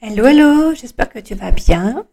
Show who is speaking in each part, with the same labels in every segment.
Speaker 1: Hello, hello, j'espère que tu vas bien.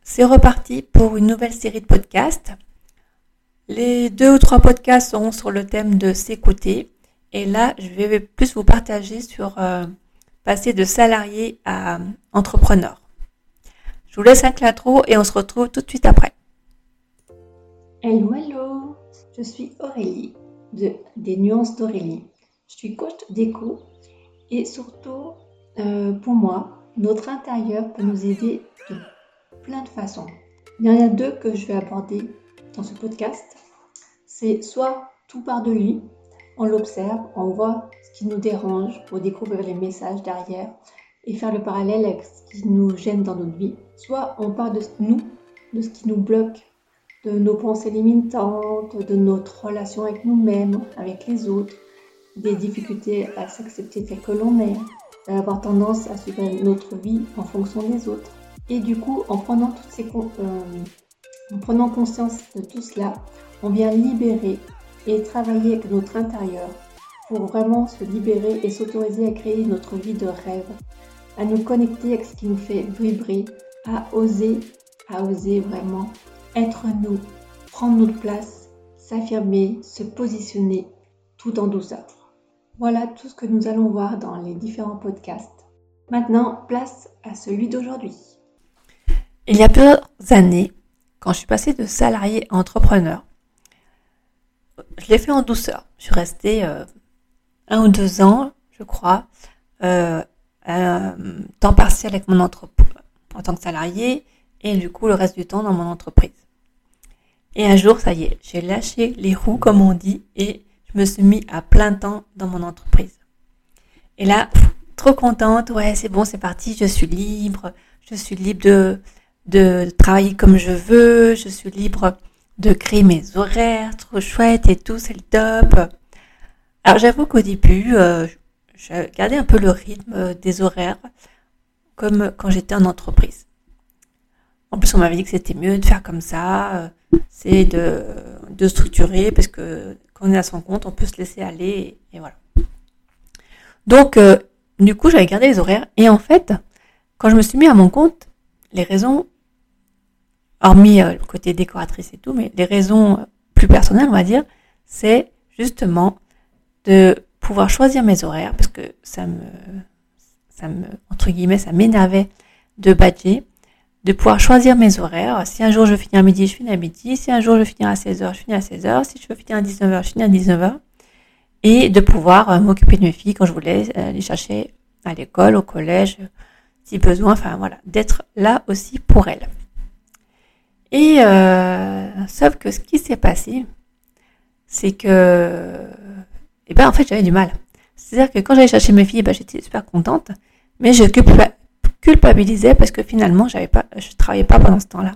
Speaker 1: C'est reparti pour une nouvelle série de podcasts. Les deux ou trois podcasts seront sur le thème de s'écouter. Et là, je vais plus vous partager sur euh, passer de salarié à entrepreneur. Je vous laisse un l'intro et on se retrouve tout de suite après.
Speaker 2: Hello, hello, je suis Aurélie de des nuances d'Aurélie. Je suis coach d'écho et surtout, euh, pour moi, notre intérieur peut nous aider de plein de façons. Il y en a deux que je vais aborder dans ce podcast. C'est soit tout part de lui, on l'observe, on voit ce qui nous dérange pour découvrir les messages derrière et faire le parallèle avec ce qui nous gêne dans notre vie. Soit on part de nous, de ce qui nous bloque, de nos pensées limitantes, de notre relation avec nous-mêmes, avec les autres, des difficultés à s'accepter tel que l'on est, avoir tendance à suivre notre vie en fonction des autres. Et du coup, en prenant, toutes ces, euh, en prenant conscience de tout cela, on vient libérer et travailler avec notre intérieur pour vraiment se libérer et s'autoriser à créer notre vie de rêve, à nous connecter avec ce qui nous fait vibrer, à oser, à oser vraiment être nous, prendre notre place, s'affirmer, se positionner tout en douceur. Voilà tout ce que nous allons voir dans les différents podcasts. Maintenant, place à celui d'aujourd'hui.
Speaker 1: Il y a plusieurs années, quand je suis passée de salarié à entrepreneur, je l'ai fait en douceur. Je suis restée euh, un ou deux ans, je crois, euh, temps partiel avec mon entreprise en tant que salarié et du coup le reste du temps dans mon entreprise. Et un jour, ça y est, j'ai lâché les roues comme on dit et me suis mis à plein temps dans mon entreprise. Et là, trop contente, ouais, c'est bon, c'est parti, je suis libre, je suis libre de, travailler comme je veux, je suis libre de créer mes horaires, trop chouette et tout, c'est le top. Alors j'avoue qu'au début, euh, je un peu le rythme des horaires, comme quand j'étais en entreprise. En plus, on m'avait dit que c'était mieux de faire comme ça, euh, c'est de, structurer, parce que on est à son compte, on peut se laisser aller et, voilà. Donc, euh, du coup, j'avais gardé les horaires et en fait, quand je me suis mis à mon compte, les raisons, hormis euh, le côté décoratrice et tout, mais les raisons plus personnelles, on va dire, c'est justement de pouvoir choisir mes horaires parce que ça me, ça me, entre guillemets, ça m'énervait de badger de pouvoir choisir mes horaires. Si un jour je finir à midi, je finis à midi. Si un jour je finir à 16h, je finis à 16h. Si je veux finir à 19h, je finis à 19h. Et de pouvoir euh, m'occuper de mes filles quand je voulais euh, les chercher à l'école, au collège, si besoin. Enfin voilà, d'être là aussi pour elles. Et euh, sauf que ce qui s'est passé, c'est que, eh ben en fait j'avais du mal. C'est-à-dire que quand j'allais chercher mes filles, ben, j'étais super contente, mais je culpabilisais parce que finalement, j'avais pas, je travaillais pas pendant ce temps-là.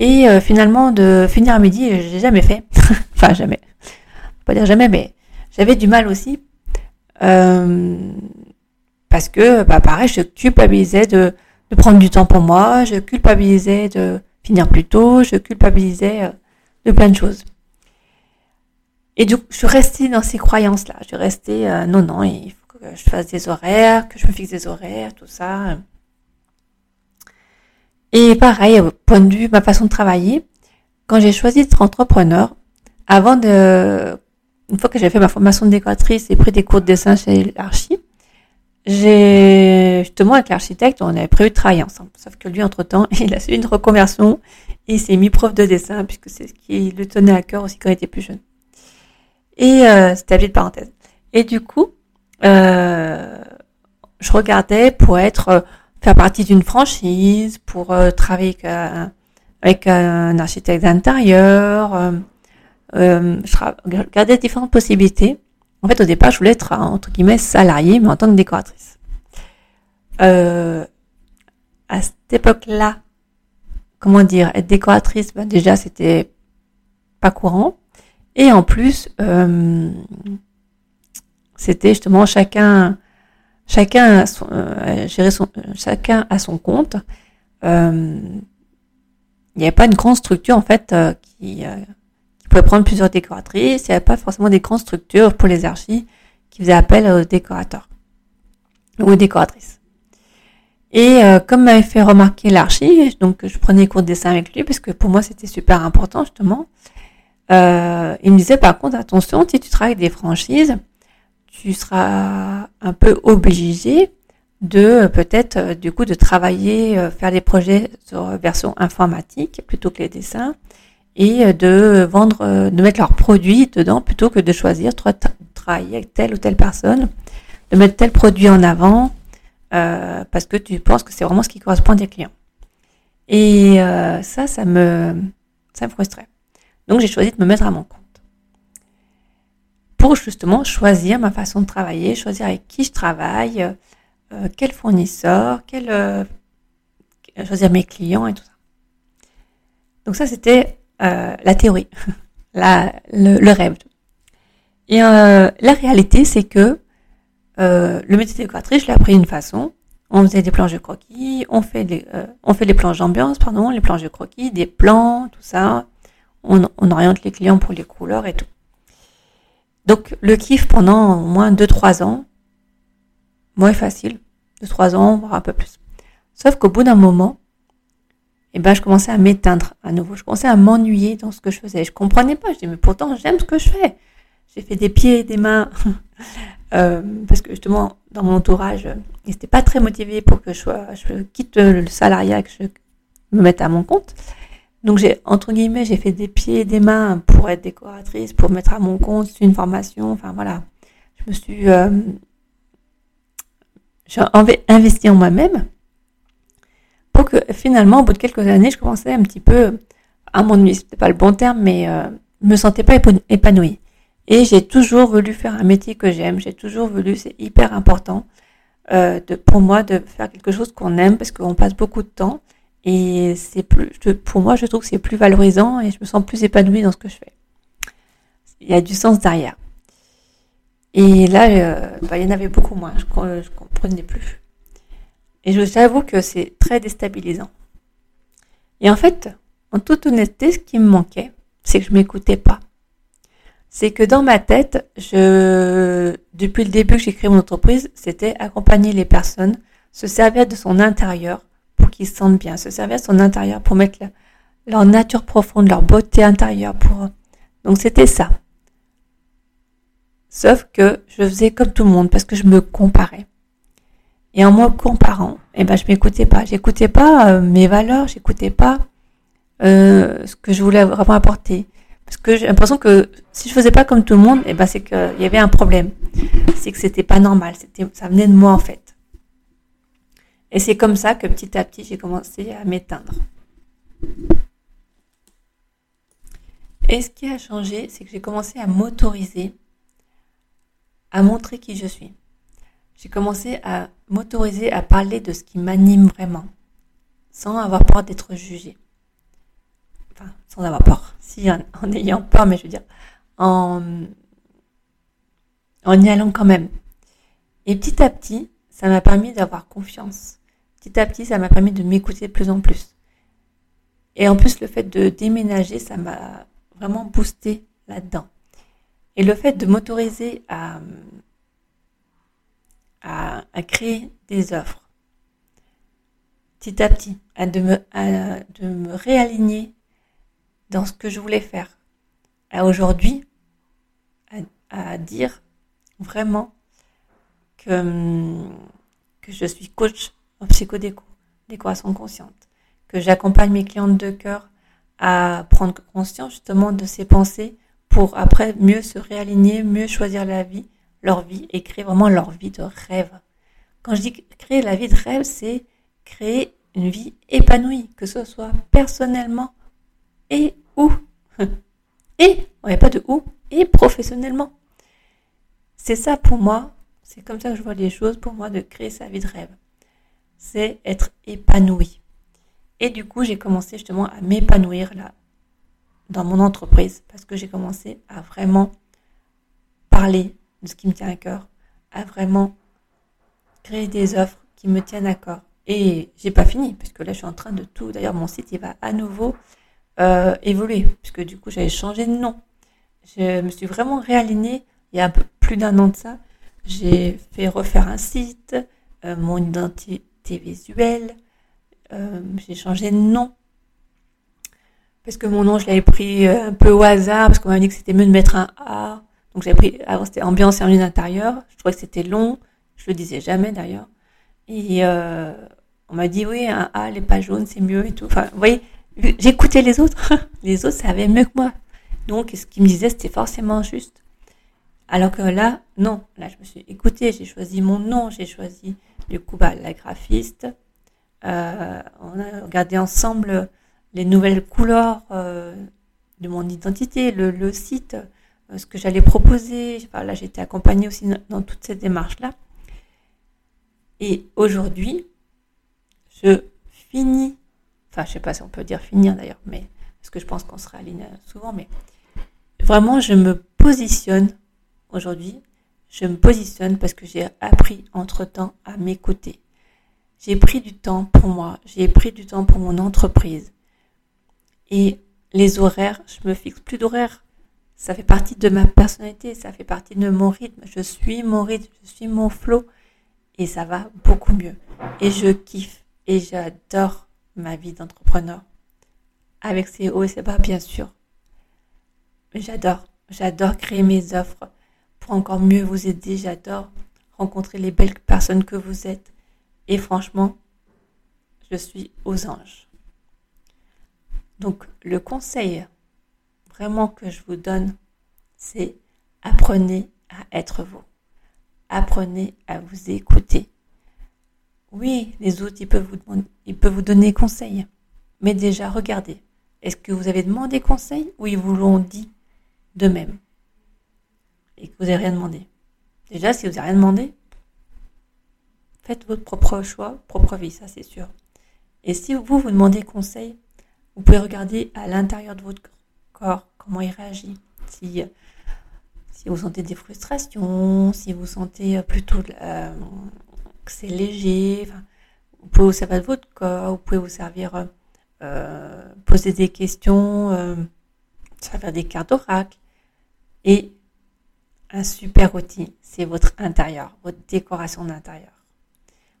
Speaker 1: Et euh, finalement, de finir à midi, j'ai jamais fait. enfin, jamais. pas dire jamais, mais j'avais du mal aussi. Euh, parce que, bah, pareil, je culpabilisais de, de prendre du temps pour moi, je culpabilisais de finir plus tôt, je culpabilisais euh, de plein de choses. Et du coup, je suis restée dans ces croyances-là. Je suis restée, non, non, il faut que je fasse des horaires, que je me fixe des horaires, tout ça. Et pareil, au point de vue ma façon de travailler, quand j'ai choisi d'être entrepreneur, avant de, une fois que j'ai fait ma formation de décoratrice et pris des cours de dessin chez l'archi, j'ai, justement, avec l'architecte, on avait prévu de travailler ensemble. Sauf que lui, entre temps, il a fait une reconversion et il s'est mis prof de dessin puisque c'est ce qui le tenait à cœur aussi quand il était plus jeune. Et, euh, c'était la petite parenthèse. Et du coup, euh, je regardais pour être faire partie d'une franchise, pour euh, travailler avec, euh, avec un architecte d'intérieur. Euh, euh, je regardais différentes possibilités. En fait, au départ, je voulais être entre guillemets salarié, mais en tant que décoratrice. À cette époque-là, comment dire, être décoratrice, ben déjà c'était pas courant. Et en plus, c'était justement chacun chacun a son, euh, gérer son, chacun a son compte. Euh, il n'y avait pas une grande structure en fait euh, qui, euh, pouvait prendre plusieurs décoratrices. Il n'y avait pas forcément des grandes structures pour les archis qui faisaient appel aux décorateurs ou aux décoratrices. Et euh, comme m'avait fait remarquer l'archi, donc je prenais cours de dessin avec lui parce que pour moi c'était super important justement. Euh, il me disait par contre attention, si tu travailles des franchises, tu seras un peu obligé de peut-être euh, du coup de travailler, euh, faire des projets sur version informatique plutôt que les dessins et euh, de vendre, de mettre leurs produits dedans plutôt que de choisir de travailler avec telle ou telle personne, de mettre tel produit en avant parce que tu penses que c'est vraiment ce qui correspond à tes clients. Et ça, ça me, ça me frustrait. Donc j'ai choisi de me mettre à mon compte pour justement choisir ma façon de travailler, choisir avec qui je travaille, euh, quel fournisseur, quel, euh, choisir mes clients et tout ça. Donc ça, c'était euh, la théorie, le, rêve. Et la réalité, c'est que le métier de je l'ai appris d'une façon. On faisait des planches de croquis, on fait des, on fait des planches d'ambiance, pardon, les planches de croquis, des plans, tout ça. On, on oriente les clients pour les couleurs et tout. Donc le kiff pendant au moins 2-3 ans, moins facile, de trois ans, voire un peu plus. Sauf qu'au bout d'un moment, eh ben, je commençais à m'éteindre à nouveau. Je commençais à m'ennuyer dans ce que je faisais. Je comprenais pas. Je dis, mais pourtant, j'aime ce que je fais. J'ai fait des pieds et des mains. euh, parce que justement, dans mon entourage, ils n'étaient pas très motivés pour que je, sois, je quitte le salariat, que je me mette à mon compte. Donc j'ai, entre guillemets, j'ai fait des pieds et des mains pour être décoratrice, pour mettre à mon compte une formation. Enfin voilà. Je me suis euh, j'ai investi en moi-même pour que finalement, au bout de quelques années, je commençais un petit peu à m'ennuyer. C'était pas le bon terme, mais euh, me sentais pas épanouie. Et j'ai toujours voulu faire un métier que j'aime. J'ai toujours voulu, c'est hyper important euh, de, pour moi de faire quelque chose qu'on aime parce qu'on passe beaucoup de temps. Et c'est plus, pour moi, je trouve que c'est plus valorisant et je me sens plus épanouie dans ce que je fais. Il y a du sens derrière. Et là, euh, bah, il y en avait beaucoup moins. Je, je comprenais plus. Et j'avoue que c'est très déstabilisant. Et en fait, en toute honnêteté, ce qui me manquait, c'est que je m'écoutais pas. C'est que dans ma tête, je, depuis le début que j'ai créé mon entreprise, c'était accompagner les personnes, se servir de son intérieur pour qu'ils se sentent bien, se servir de son intérieur pour mettre leur nature profonde, leur beauté intérieure pour, donc c'était ça. Sauf que je faisais comme tout le monde parce que je me comparais. Et en me comparant, eh ben, je m'écoutais pas. J'écoutais pas euh, mes valeurs, j'écoutais pas euh, ce que je voulais vraiment apporter. Parce que j'ai l'impression que si je faisais pas comme tout le monde, eh ben, c'est qu'il y avait un problème. C'est que c'était pas normal. C'était, ça venait de moi, en fait. Et c'est comme ça que petit à petit, j'ai commencé à m'éteindre. Et ce qui a changé, c'est que j'ai commencé à m'autoriser à montrer qui je suis. J'ai commencé à m'autoriser à parler de ce qui m'anime vraiment, sans avoir peur d'être jugée. Enfin, sans avoir peur, si en, ayant peur, mais je veux dire, en, en y allant quand même. Et petit à petit, ça m'a permis d'avoir confiance. Petit à petit, ça m'a permis de m'écouter de plus en plus. Et en plus, le fait de déménager, ça m'a vraiment boosté là-dedans. Et le fait de m'autoriser à, à, créer des offres, petit à petit, à de, me, de me réaligner dans ce que je voulais faire, à aujourd'hui, à, dire vraiment que, que je suis coach en psychodéco, décoration consciente, que j'accompagne mes clientes de cœur à prendre conscience justement de ces pensées pour après mieux se réaligner, mieux choisir la vie, leur vie et créer vraiment leur vie de rêve. Quand je dis créer la vie de rêve, c'est créer une vie épanouie, que ce soit personnellement et ou. Et, on n'y a pas de ou, et professionnellement. C'est ça pour moi, c'est comme ça que je vois les choses pour moi de créer sa vie de rêve. C'est être épanoui. Et du coup, j'ai commencé justement à m'épanouir là, dans mon entreprise parce que j'ai commencé à vraiment parler de ce qui me tient à cœur, à vraiment créer des offres qui me tiennent à cœur. Et j'ai pas fini puisque là je suis en train de tout. D'ailleurs mon site il va à nouveau euh, évoluer puisque du coup j'avais changé de nom. Je me suis vraiment réalignée il y a plus d'un an de ça. J'ai fait refaire un site, euh, mon identité identité visuelle. Euh, j'ai changé de nom. Parce que mon nom, je l'avais pris euh, un peu au hasard, parce qu'on m'a dit que c'était mieux de mettre un A. Donc j'ai pris, avant c'était ambiance et harmonie d'intérieur. Je trouvais que c'était long. Je le disais jamais d'ailleurs. Et euh, on m'a dit oui, un A, les pages jaunes, c'est mieux et tout. Enfin, vous voyez, j'écoutais les autres. les autres savaient mieux que moi. Donc, ce qu'ils me disaient, c'était forcément juste. Alors que là, non. Là, je me suis écoutée, j'ai choisi mon nom, j'ai choisi, du coup, bah, la graphiste. Euh, on a regardé ensemble les nouvelles couleurs euh, de mon identité, le, site, euh, ce que j'allais proposer. Là, j'étais accompagnée aussi dans toutes ces démarches-là. Et aujourd'hui, je finis, enfin, je sais pas si on peut dire finir d'ailleurs, mais parce que je pense qu'on sera aligné souvent, mais vraiment, je me positionne aujourd'hui, je me positionne parce que j'ai appris entre-temps à m'écouter. J'ai pris du temps pour moi, j'ai pris du temps pour mon entreprise. Et les horaires, je me fixe plus d'horaires. Ça fait partie de ma personnalité, ça fait partie de mon rythme. Je suis mon rythme, je suis mon flow et ça va beaucoup mieux. Et je kiffe et j'adore ma vie d'entrepreneur. Avec ses hauts et ses bas, bien sûr. J'adore, j'adore créer mes offres pour encore mieux vous aider. J'adore rencontrer les belles personnes que vous êtes. Et franchement, je suis aux anges. Donc, le conseil vraiment que je vous donne, c'est apprenez à être vous. Apprenez à vous écouter. Oui, les autres, ils peuvent vous, ils peuvent vous donner conseil. Mais déjà, regardez. Est-ce que vous avez demandé conseil ou ils vous l'ont dit de même et que vous n'avez rien demandé. Déjà, si vous n'avez rien demandé, faites votre propre choix, propre vie, ça c'est sûr. Et si vous vous demandez conseil, vous pouvez regarder à l'intérieur de votre corps comment il réagit. Si, si vous sentez des frustrations, si vous sentez plutôt que c'est léger, vous pouvez vous servir de votre corps, vous pouvez vous servir, euh, poser des questions, euh, servir des cartes d'oracle. Et un super outil, c'est votre intérieur, votre décoration d'intérieur.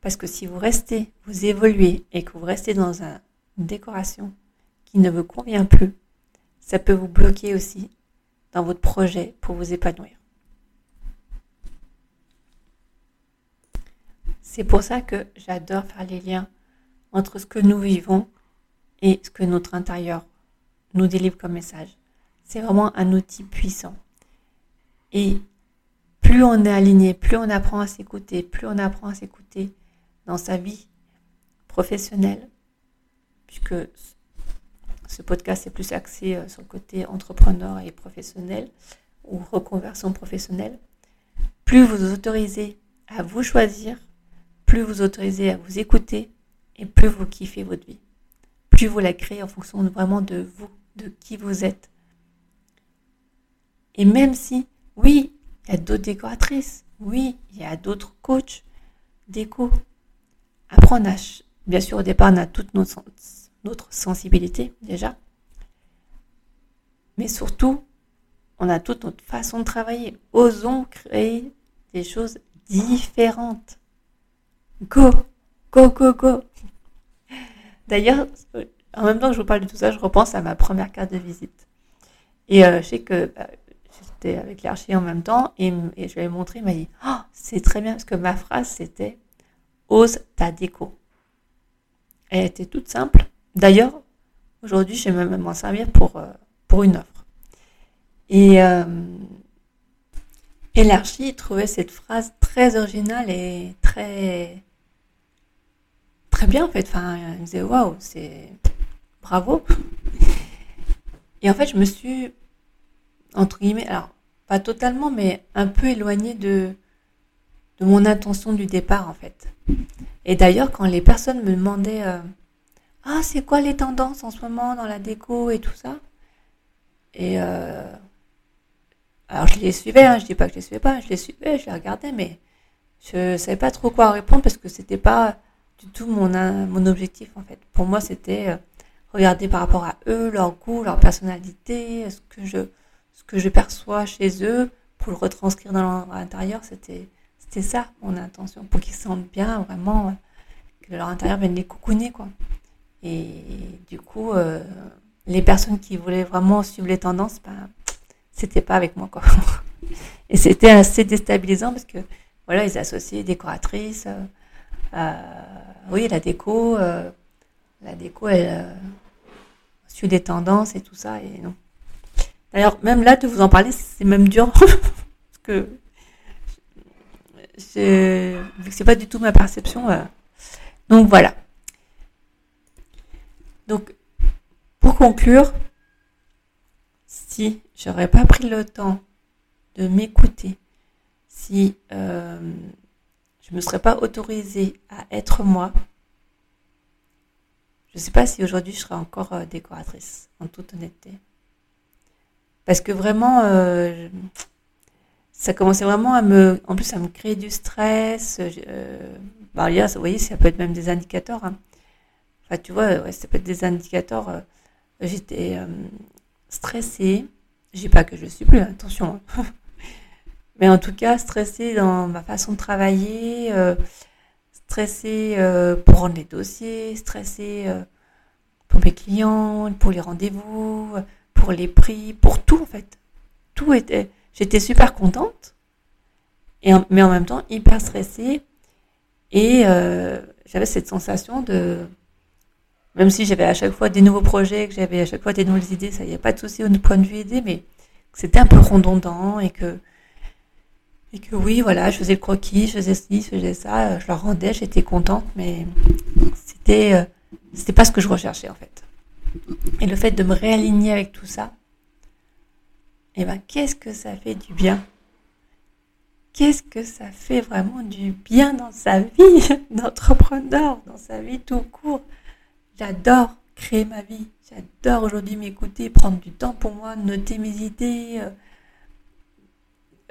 Speaker 1: Parce que si vous restez, vous évoluez et que vous restez dans une décoration qui ne vous convient plus, ça peut vous bloquer aussi dans votre projet pour vous épanouir. C'est pour ça que j'adore faire les liens entre ce que nous vivons et ce que notre intérieur nous délivre comme message. C'est vraiment un outil puissant. Et plus on est aligné, plus on apprend à s'écouter, plus on apprend à s'écouter dans sa vie professionnelle, puisque ce podcast est plus axé euh, sur le côté entrepreneur et professionnel ou reconversion professionnelle, plus vous autorisez à vous choisir, plus vous autorisez à vous écouter et plus vous kiffez votre vie. Plus vous la créez en fonction vraiment de vous, de qui vous êtes. Et même si oui, il y a d'autres décoratrices. Oui, il y a d'autres coachs déco. Après, on a, bien sûr, au départ, on a toute notre, sensibilité déjà. Mais surtout, on a toute notre façon de travailler. Osons créer des choses différentes. Go, go, go, go. D'ailleurs, en même temps que je vous parle de tout ça, je repense à ma première carte de visite. Et euh, je sais que bah, avec l'archi en même temps et, je lui ai montré, il m'a dit oh, c'est très bien parce que ma phrase c'était ose ta déco. Elle était toute simple. D'ailleurs, aujourd'hui, je vais même m'en servir pour, euh, pour une offre. Et, euh, et l'archi trouvait cette phrase très originale et très très bien en fait. Enfin, il me disait waouh, c'est bravo. Et en fait, je me suis entre guillemets, alors pas totalement, mais un peu éloigné de, de mon intention du départ en fait. Et d'ailleurs, quand les personnes me demandaient euh, Ah, c'est quoi les tendances en ce moment dans la déco et tout ça? Et euh, alors je les suivais, hein, je dis pas que je les suivais pas, je les suivais, je les regardais, mais je savais pas trop quoi répondre parce que c'était pas du tout mon, mon objectif en fait. Pour moi, c'était euh, regarder par rapport à eux, leur goût, leur personnalité, ce que je que je perçois chez eux pour le retranscrire dans l'intérieur, c'était c'était ça mon intention, pour qu'ils sentent bien vraiment que leur intérieur vienne les coucouner, quoi. Et du coup, euh, les personnes qui voulaient vraiment suivre les tendances, ben, c'était pas avec moi. Et c'était assez déstabilisant parce que, voilà, ils associaient décoratrices, euh, oui, la déco, euh, la déco, elle suit des tendances et tout ça, et non. D'ailleurs, même là, de vous en parler, c'est même dur, parce que que c'est pas du tout ma perception. Euh. donc voilà. Donc, pour conclure, si j'aurais pas pris le temps de m'écouter, si euh, je me serais pas autorisée à être moi, je sais pas si aujourd'hui je serais encore euh, décoratrice, en toute honnêteté. Parce que vraiment, euh, ça commençait vraiment à me, en plus, à me créer du stress. Euh, bah, vous voyez, ça peut être même des indicateurs. Hein. Enfin, tu vois, ça peut être des indicateurs. Euh, j'étais euh, stressée. Je dis pas que je suis plus, attention. Hein. Mais en tout cas, stressée dans ma façon de travailler, euh, stressée euh, pour rendre les dossiers, stressée pour mes clients, pour les rendez-vous, pour les prix, pour tout en fait. Tout était J'étais super contente, mais en même temps hyper stressée. Et euh, j'avais cette sensation de, même si j'avais à chaque fois des nouveaux projets, que j'avais à chaque fois des nouvelles idées, ça y a pas de souci au point de vue idée, mais c'était un peu redondant et que et que oui, voilà, je faisais le croquis, je faisais ci, je faisais ça, je leur rendais, j'étais contente, mais c'était euh, c'était pas ce que je recherchais en fait. Et le fait de me réaligner avec tout ça, eh ben, qu'est-ce que ça fait du bien? Qu'est-ce que ça fait vraiment du bien dans sa vie d'entrepreneur, dans sa vie tout court? J'adore créer ma vie. J'adore aujourd'hui m'écouter, prendre du temps pour moi, noter mes idées. Euh,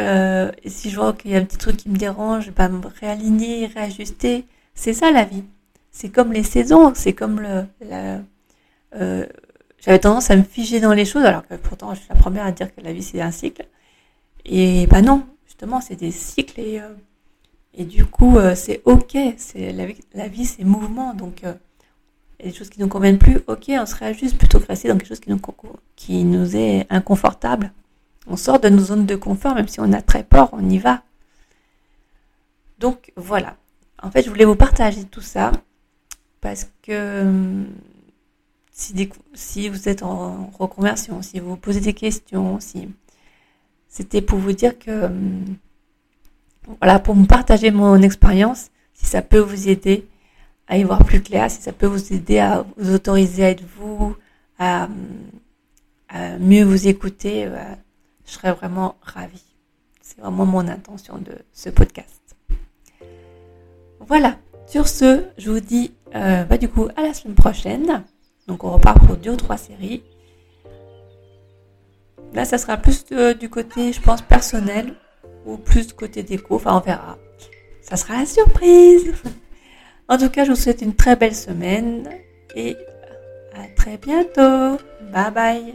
Speaker 1: euh, et si je vois qu'il y a un petit truc qui me dérange, bah, me réaligner, réajuster. C'est ça la vie. C'est comme les saisons, c'est comme le, euh, j'avais tendance à me figer dans les choses, alors que pourtant je suis la première à dire que la vie c'est un cycle. Et bah non, justement c'est des cycles et, euh, et du coup euh, c'est ok, c'est la, vie c'est mouvement, donc il y a des choses qui nous conviennent plus, ok, on se réajuste plutôt que rester dans quelque chose qui nous, qui nous est inconfortable. On sort de nos zones de confort, même si on a très peur, on y va. Donc voilà. En fait, je voulais vous partager tout ça parce que si, vous êtes en reconversion, si vous posez des questions, si c'était pour vous dire que, hum, voilà, pour me partager mon expérience, si ça peut vous aider à y voir plus clair, si ça peut vous aider à vous autoriser à être vous, à, hum, mieux vous écouter, euh, je serais vraiment ravie. C'est vraiment mon intention de ce podcast. Voilà. Sur ce, je vous dis euh, bah, du coup à la semaine prochaine. Donc on repart pour deux ou trois séries. Là, ça sera plus du côté, je pense, personnel ou plus du côté déco. Enfin, on verra. Ça sera la surprise. En tout cas, je vous souhaite une très belle semaine et à très bientôt. Bye bye.